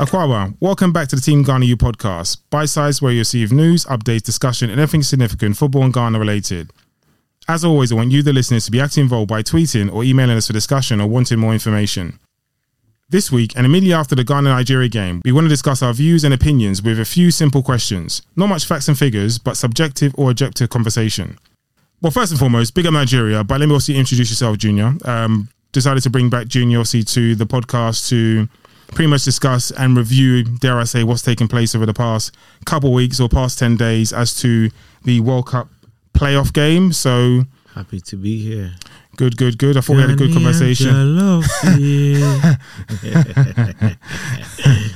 Akwaaba, welcome back to the Team Ghana U podcast, bite size where you receive news, updates, discussion, and anything significant football and Ghana related. As always, I want you, the listeners, to be active involved by tweeting or emailing us for discussion or wanting more information. This week, and immediately after the Ghana Nigeria game, we want to discuss our views and opinions with a few simple questions. Not much facts and figures, but subjective or objective conversation. Well, first and foremost, big up Nigeria, but let me also introduce yourself, Junior. Um, decided to bring back Junior obviously to the podcast to pretty much discuss and review, dare I say, what's taken place over the past couple weeks or past 10 days as to the World Cup playoff game. So Happy to be here. good, good, good. I thought we had a good conversation.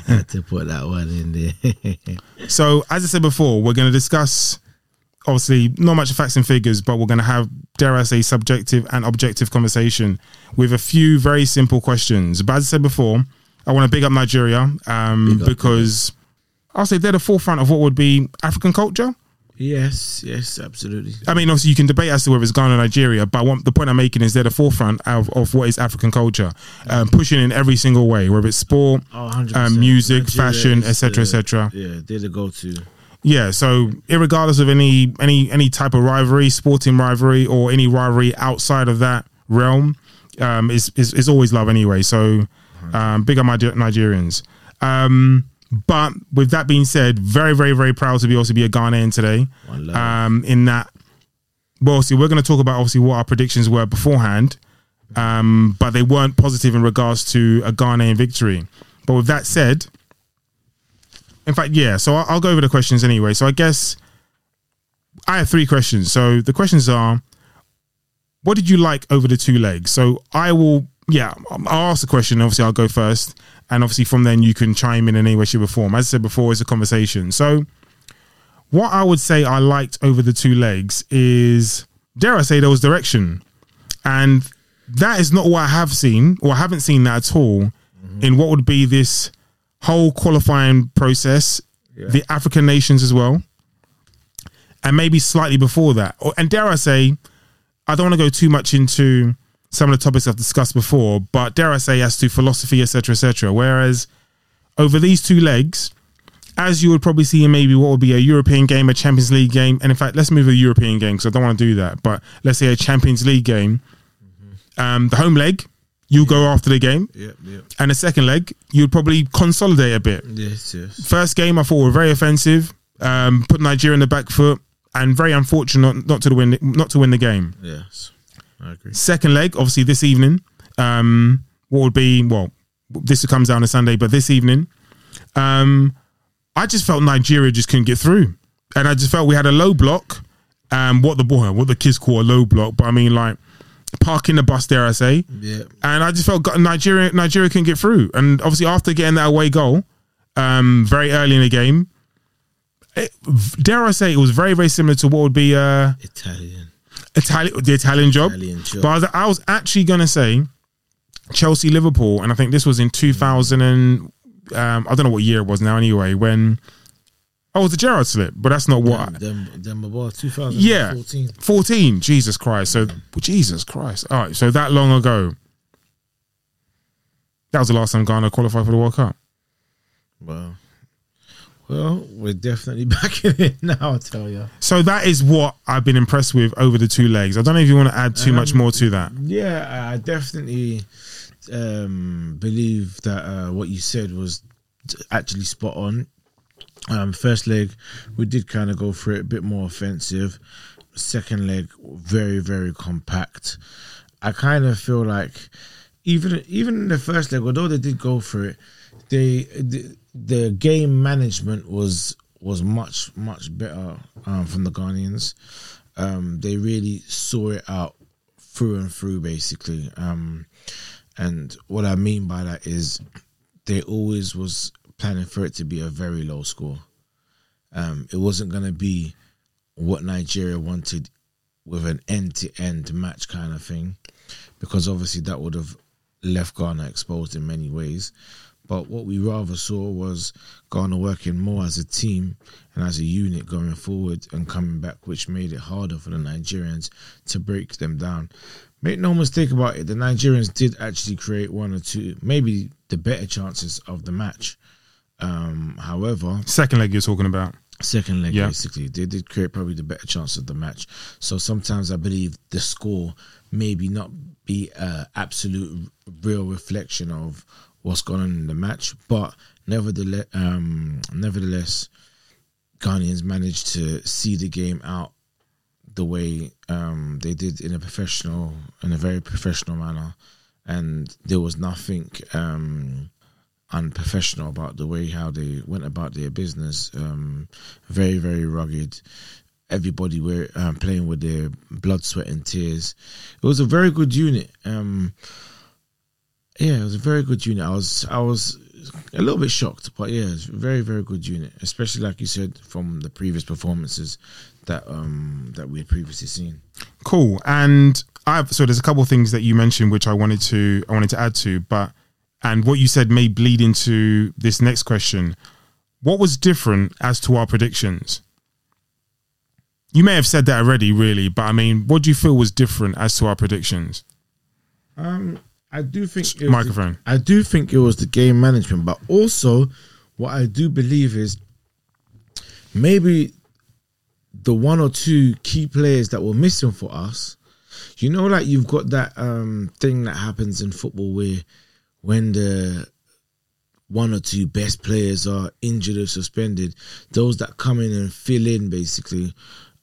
Had to put that one in there. So, as I said before, we're going to discuss obviously not much facts and figures, but we're going to have, dare I say, subjective and objective conversation with a few very simple questions. But as I said before, I want to big up Nigeria um, Big up, because I'll say they're the forefront of what would be African culture. yes, yes, absolutely. I mean, obviously, you can debate as to whether it's Ghana or Nigeria, but what, the point I'm making is they're the forefront of, of what is African culture, um, pushing in every single way, whether it's sport, Oh, um, music, Nigeria fashion, etc., etc. Yeah, they're the go-to. Yeah, so regardless of any any any type of rivalry, sporting rivalry, or any rivalry outside of that realm, um, is is, is always love anyway. So, um, big up my Nigerians. Um, but with that being said, very very very proud to be also be a Ghanaian today. Um, in that, well, see, we're going to talk about obviously what our predictions were beforehand, um, but they weren't positive in regards to a Ghanaian victory. But with that said, in fact, yeah. So I'll, I'll go over the questions anyway. So I guess I have three questions. So the questions are, what did you like over the two legs? So I will, yeah, um, I'll ask the question. Obviously, I'll go first, and obviously from then you can chime in in any way, shape, or form. As I said before, it's a conversation. So what I would say I liked over the two legs is, dare I say, there was direction, and that is not what I have seen, or I haven't seen that at all mm-hmm. in what would be this whole qualifying process, the African nations as well, and maybe slightly before that. Or, and dare I say, I don't want to go too much into some of the topics I've discussed before, but dare I say, as to philosophy, etc., etc. Whereas over these two legs, as you would probably see in maybe what would be a European game, a Champions League game, and in fact, let's move to a European game because I don't want to do that. But let's say a Champions League game, um, the home leg, you go after the game, Yep, yep. and the second leg, you'd probably consolidate a bit. Yes, yes. First game, I thought were very offensive, um, put Nigeria in the back foot, and very unfortunate not to win not to win the game. Yes. I agree. Second leg, obviously this evening, um, what would be well, this comes out on a Sunday, but this evening, um, I just felt Nigeria just couldn't get through, and I just felt we had a low block. Um, what the boy, what the kids call a low block, but I mean like parking the bus, dare I say, Yeah. and I just felt Nigeria Nigeria couldn't get through. And obviously after getting that away goal, um, very early in the game, it, dare I say it was very very similar to what would be uh Italian. Italian the Italian job. Italian job. But I was, I was actually gonna say Chelsea Liverpool, and I think this was in two thousand and um, I don't know what year it was now. Anyway, when oh, it was the Gerrard slip, but that's not what. Them, them about Yeah, fourteen. Jesus Christ! So Jesus Christ! All right, so that long ago, that was the last time Ghana qualified for the World Cup. Wow. Well, we're definitely back in it now, I tell you. So that is what I've been impressed with over the two legs. I don't know if you want to add too much Um, more to that. Yeah, I definitely um, believe that uh, what you said was actually spot on. Um, first leg, we did kind of go for it a bit more offensive. Second leg, very very compact. I kind of feel like even even in the first leg, although they did go for it, the, the game management was was much much better um, from the Ghanaians. Um, they really saw it out through and through, basically. Um, and what I mean by that is they always was planning for it to be a very low score. Um, it wasn't going to be what Nigeria wanted with an end to end match kind of thing, because obviously that would have left Ghana exposed in many ways. But what we rather saw was Ghana working more as a team and as a unit going forward and coming back, which made it harder for the Nigerians to break them down. Make no mistake about it, the Nigerians did actually create one or two, maybe the better chances of the match. Um, however, Second leg you're talking about. second leg Yeah. basically they did create probably the better chance of the match. So sometimes I believe the score maybe not be a absolute real reflection of what's going on in the match, but nevertheless, um, nevertheless, Ghanaians managed to see the game out the way um, they did in a professional, in a very professional manner, and there was nothing um, unprofessional about the way how they went about their business. Um, very, very rugged. Everybody were um, playing with their blood, sweat, and tears. It was a very good unit. Um, yeah, it was a very good unit. I was, I was a little bit shocked, but yeah, it's a very, very good unit. Especially like you said from the previous performances that um that we had previously seen. Cool. And I've so there's a couple of things that you mentioned which I wanted to I wanted to add to, but and what you said may bleed into this next question. What was different as to our predictions? You may have said that already, really, but I mean, what do you feel was different as to our predictions? Um, I do think it was Microphone. The, I do think it was the game management, but also what I do believe is maybe the one or two key players that were missing for us. You know, like you've got that um thing that happens in football where when the one or two best players are injured or suspended, those that come in and fill in basically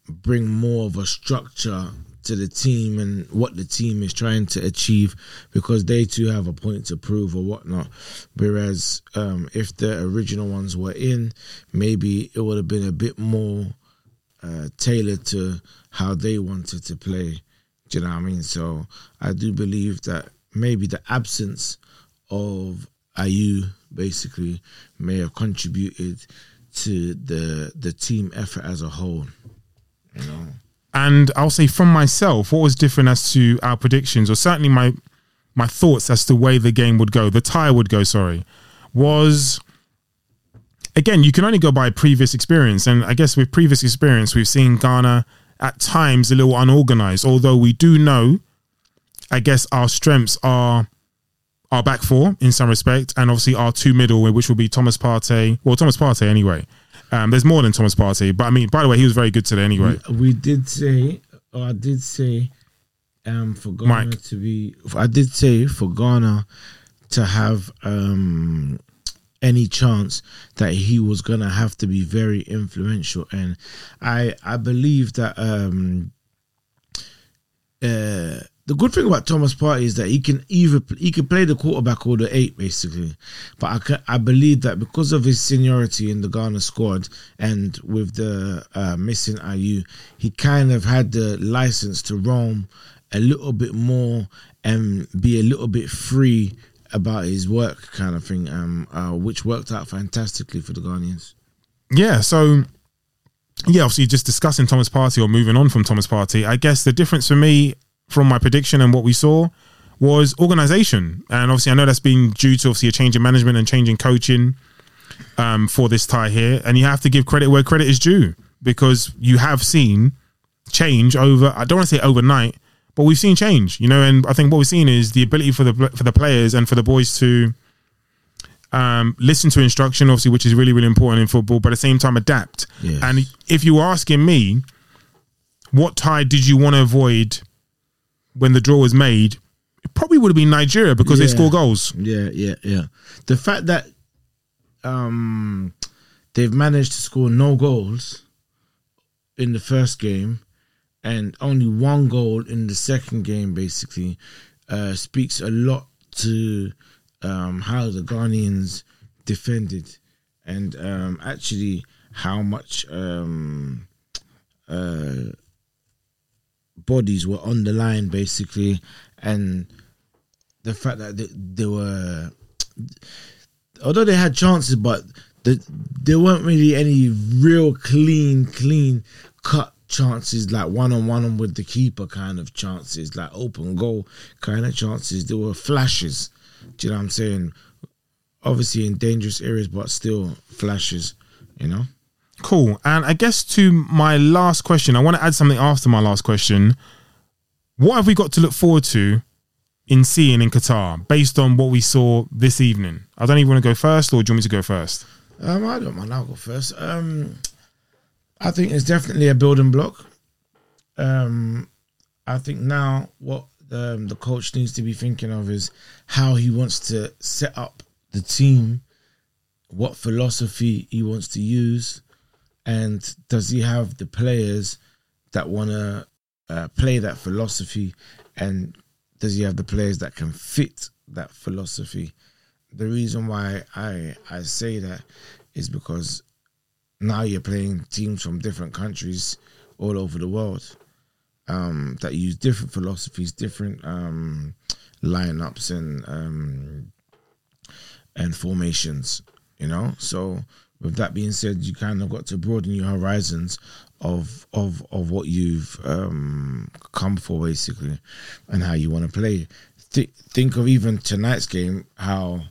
bring more of a structure to the team and what the team is trying to achieve because they too have a point to prove or whatnot. Whereas um, if the original ones were in, maybe it would have been a bit more uh, tailored to how they wanted to play. Do you know what I mean? So I do believe that maybe the absence of Ayew basically may have contributed to the the team effort as a whole. You know. And I'll say from myself, what was different as to our predictions, or certainly my my thoughts as to the way the game would go, the tie would go, sorry, was again, you can only go by previous experience. And I guess with previous experience, we've seen Ghana at times a little unorganized, although we do know, I guess, our strengths are our back four in some respect, and obviously our two middle, which will be Thomas Partey. Well, Thomas Partey anyway. Um, there's more than Thomas Partey, but I mean, by the way, he was very good today anyway. We did say, or I did say, um, for Ghana Mike. to be, I did say for Ghana to have um any chance that he was gonna have to be very influential, and I I believe that um uh the good thing about Thomas Partey is that he can either he can play the quarterback or the eight basically, but I ca- I believe that because of his seniority in the Ghana squad and with the uh, missing Ayew, he kind of had the license to roam a little bit more and be a little bit free about his work kind of thing, um, uh, which worked out fantastically for the Ghanaians. Yeah, so yeah, obviously just discussing Thomas Partey or moving on from Thomas Partey. I guess the difference for me from my prediction and what we saw was organization. And obviously I know that's been due to obviously a change in management and change in coaching um, for this tie here. And you have to give credit where credit is due because you have seen change over I don't want to say overnight, but we've seen change, you know, and I think what we've seen is the ability for the for the players and for the boys to um, listen to instruction, obviously, which is really, really important in football, but at the same time adapt. Yes. And if you were asking me, what tie did you want to avoid when the draw was made? It probably would have been Nigeria because they score goals. Yeah, yeah, yeah. The fact that um they've managed to score no goals in the first game and only one goal in the second game basically uh speaks a lot to um how the Ghanaians defended and um actually how much um uh bodies were on the line basically and the fact that they, they were although they had chances but the, there weren't really any real clean clean cut chances like one on one with the keeper kind of chances like open goal kind of chances. There were flashes do you know what i'm saying? Obviously in dangerous areas but still flashes you know Cool. And I guess to my last question, I want to add something after my last question. What have we got to look forward to in seeing in Qatar based on what we saw this evening? I don't even want to go first, or do you want me to go first? Um, I don't mind. I'll go first. Um, I think it's definitely a building block. Um, I think now what um, the coach needs to be thinking of is how he wants to set up the team, what philosophy he wants to use, and does he have the players that want to uh, play that philosophy, and does he have the players that can fit that philosophy? The reason why I I say that is because now you're playing teams from different countries all over the world um, that use different philosophies, different um, lineups, and um, and formations. You know, so with that being said, you kind of got to broaden your horizons of of of what you've um, come for, basically, and how you want to play. Th- think of even tonight's game, how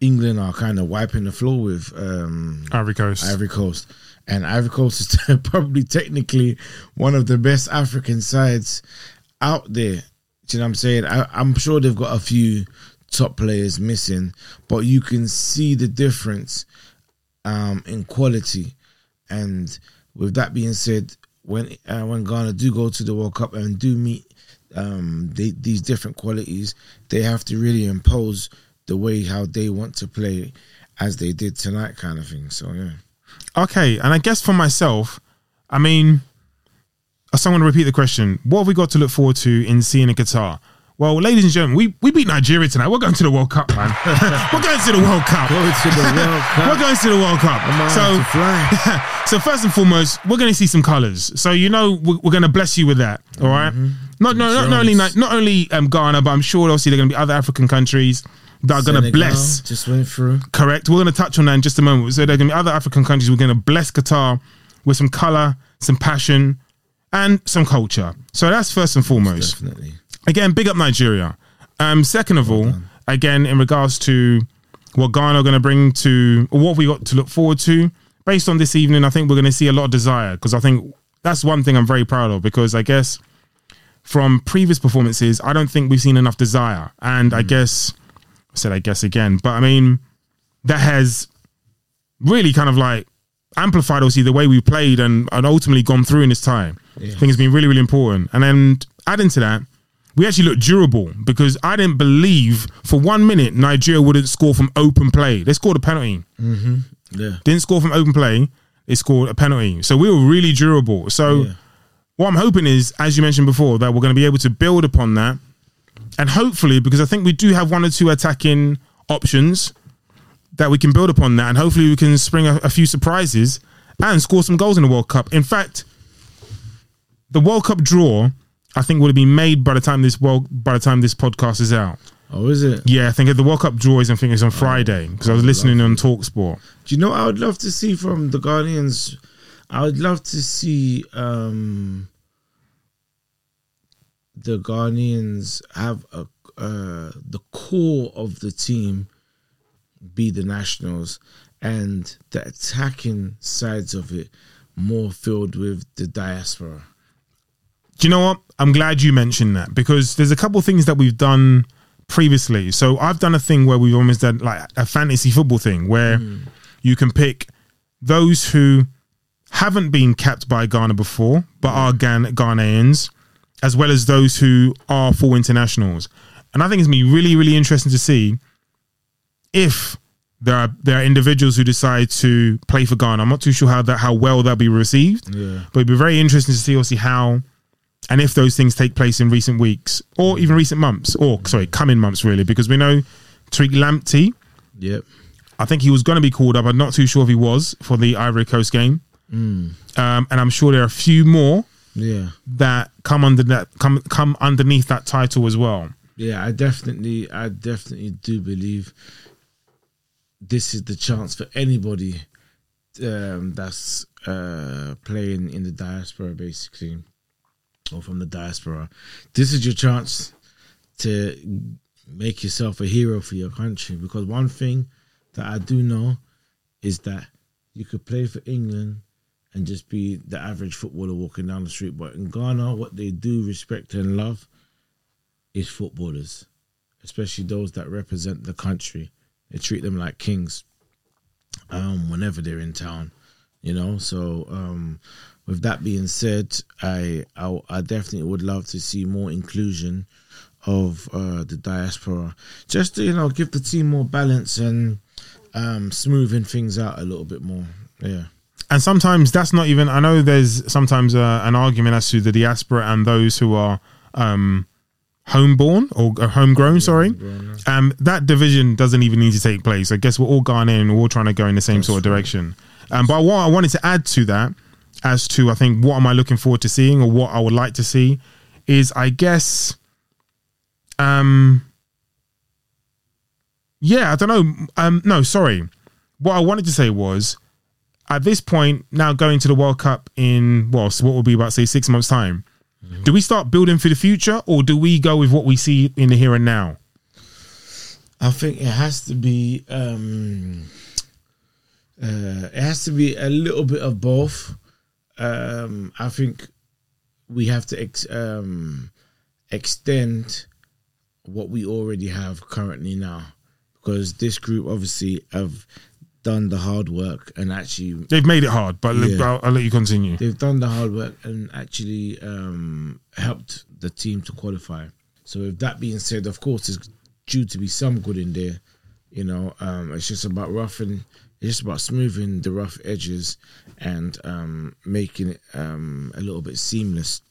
England are kind of wiping the floor with um, Ivory Coast. Ivory Coast. And Ivory Coast is probably technically one of the best African sides out there. Do you know what I'm saying? I, I'm sure they've got a few top players missing, but you can see the difference um, in quality. And with that being said, when uh, when Ghana do go to the World Cup and do meet um, they, these different qualities, they have to really impose the way how they want to play as they did tonight, kind of thing. So yeah. Okay, and I guess for myself, I mean, I'm going to repeat the question. What have we got to look forward to in seeing in Qatar? Well, ladies and gentlemen, we, we beat Nigeria tonight. We're going to the World Cup, man. We're going to the World Cup. Go to the World Cup. We're going to the World Cup. So, so first and foremost, we're going to see some colours. So you know we're, we're going to bless you with that. All right? Not no, not, not only not only um, Ghana, but I'm sure obviously there are going to be other African countries that are going to bless Just went through. Correct. We're going to touch on that in just a moment. So there are going to be other African countries. We're going to bless Qatar with some color, some passion, and some culture. So that's first and foremost. Definitely. Again, big up Nigeria. Um, second of all, again, in regards to what Ghana are going to bring to, or what we got to look forward to, based on this evening, I think we're going to see a lot of desire because I think that's one thing I'm very proud of because I guess from previous performances, I don't think we've seen enough desire. And I guess, I said I guess again, but I mean, that has really kind of like amplified obviously the way we played and, and ultimately gone through in this time. I think it's been really, really important. And then adding to that, we actually looked durable because I didn't believe for one minute Nigeria wouldn't score from open play. They scored a penalty. Mm-hmm. Yeah. Didn't score from open play. They scored a penalty. So we were really durable. So Yeah. what I'm hoping is, as you mentioned before, that we're going to be able to build upon that. And hopefully, because I think we do have one or two attacking options that we can build upon that. And hopefully we can spring a, a few surprises and score some goals in the World Cup. In fact, the World Cup draw, I think would have been made by the time this world by the time this podcast is out. Oh, is it? Yeah, I think the World Cup draw is I think it's on Friday because I was listening on Talksport. Do you know what I would love to see from the Ghanaians? I would love to see um the Ghanaians have a uh, the core of the team be the nationals and the attacking sides of it more filled with the diaspora. Do you know what? I'm glad you mentioned that because there's a couple of things that we've done previously. So I've done a thing where we've almost done like a fantasy football thing where hmm. you can pick those who haven't been capped by Ghana before but are hmm. Ghan- Ghanaians, as well as those who are full internationals. And I think it's going to be really, really interesting to see if there are there are individuals who decide to play for Ghana. I'm not too sure how that how well they'll be received. Yeah. But it'd be very interesting to see obviously how and if those things take place in recent weeks or even recent months or sorry, coming months really, because we know Tariq Lamptey, Yep. I think he was going to be called up. I'm not too sure if he was for the Ivory Coast game. Um, and I'm sure there are a few more Yeah. that come under that come come underneath that title as well. Yeah, I definitely, I definitely do believe this is the chance for anybody um, that's uh, playing in the diaspora, basically, or from the diaspora. This is your chance to make yourself a hero for your country. Because one thing that I do know is that you could play for England and just be the average footballer walking down the street, but in Ghana, what they do respect and love is footballers, especially those that represent the country. They treat them like kings. um, whenever they're in town. You know, so um, with that being said, I, I I definitely would love to see more inclusion of uh, the diaspora, just to you know give the team more balance and um, smoothing things out a little bit more. Yeah. And sometimes that's not even. I know there's sometimes uh, an argument as to the diaspora and those who are um, homeborn or uh, homegrown. Sorry, um, that division doesn't even need to take place. I guess we're all going Ghanaian. We're all trying to go in the same sort of direction. Um, but what I wanted to add to that, as to I think what am I looking forward to seeing or what I would like to see, is I guess, um, yeah, I don't know. Um, no, sorry. What I wanted to say was, at this point, now going to the World Cup in well, so what will be about say six months time. Do we start building for the future, or do we go with what we see in the here and now? I think it has to be um uh it has to be a little bit of both. Um I think we have to ex- um extend what we already have currently now because this group obviously have done the hard work and actually They've made it hard, but Yeah. I'll, I'll let you continue. they've done the hard work and actually um, helped the team to qualify. So, with that being said, of course, there's due to be some good in there. You know, um, it's just about roughing, it's just about smoothing the rough edges and um, making it um, a little bit seamless.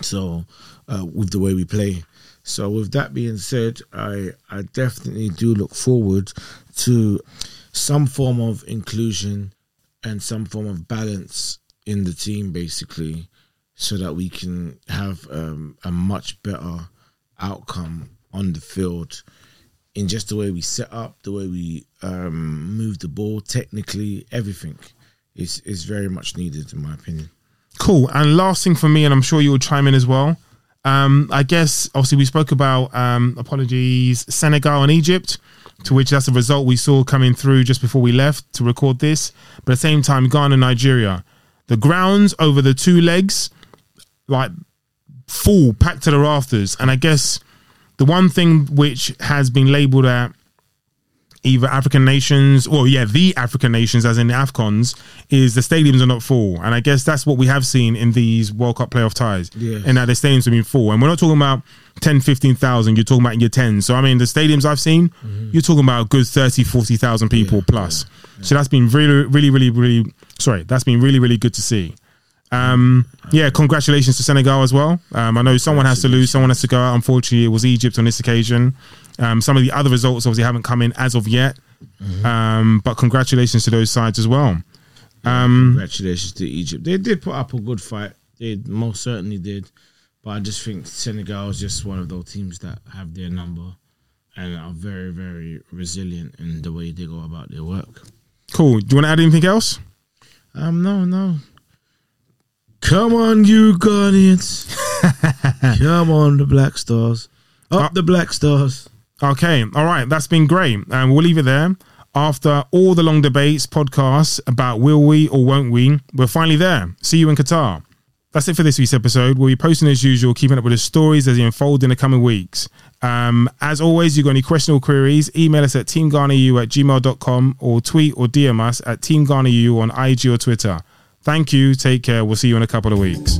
So, uh, with the way we play. So, with that being said, I I definitely do look forward to some form of inclusion and some form of balance in the team, basically, so that we can have um, a much better outcome on the field in just the way we set up, the way we um, move the ball, technically, everything is is very much needed, in my opinion. Cool. And last thing for me, and I'm sure you'll chime in as well. Um, I guess obviously we spoke about um, apologies Senegal and Egypt, to which that's a result we saw coming through just before we left to record this. But at the same time, Ghana Nigeria, the grounds over the two legs, like full, packed to the rafters. And I guess the one thing which has been labelled at either African nations or yeah, the African nations, as in the Afcons, is the stadiums are not full, and I guess that's what we have seen in these World Cup playoff ties, and that the stadiums have been full, and we're not talking about 10, 15,000, You're talking about in your tens. So I mean, the stadiums I've seen, mm-hmm. you're talking about a good 30, 40,000 people plus. So that's been really, really, really, really. Sorry, that's been really, really good to see. Um, yeah, congratulations to Senegal as well. Um, I know someone has to lose, someone has to go out. Unfortunately, it was Egypt on this occasion. Um, some of the other results obviously haven't come in as of yet, um, but congratulations to those sides as well. Um, Congratulations to Egypt. They did put up a good fight. They most certainly did. But I just think Senegal is just one of those teams that have their number and are very, very resilient in the way they go about their work. cool. Do you want to add anything else? Um, no, no. Come on, you Ghanaians. Come on, the Black Stars. Up Uh, the Black Stars. Okay, all right, that's been great. And we'll leave it there. After all the long debates, podcasts about will we or won't we, we're finally there. See you in Qatar. That's it for this week's episode. We'll be posting as usual, keeping up with the stories as they unfold in the coming weeks. Um, as always, you've got any questions or queries, email us at teamgarneru at gmail.com or tweet or DM us at teamgarneru on IG or Twitter. Thank you. Take care. We'll see you in a couple of weeks.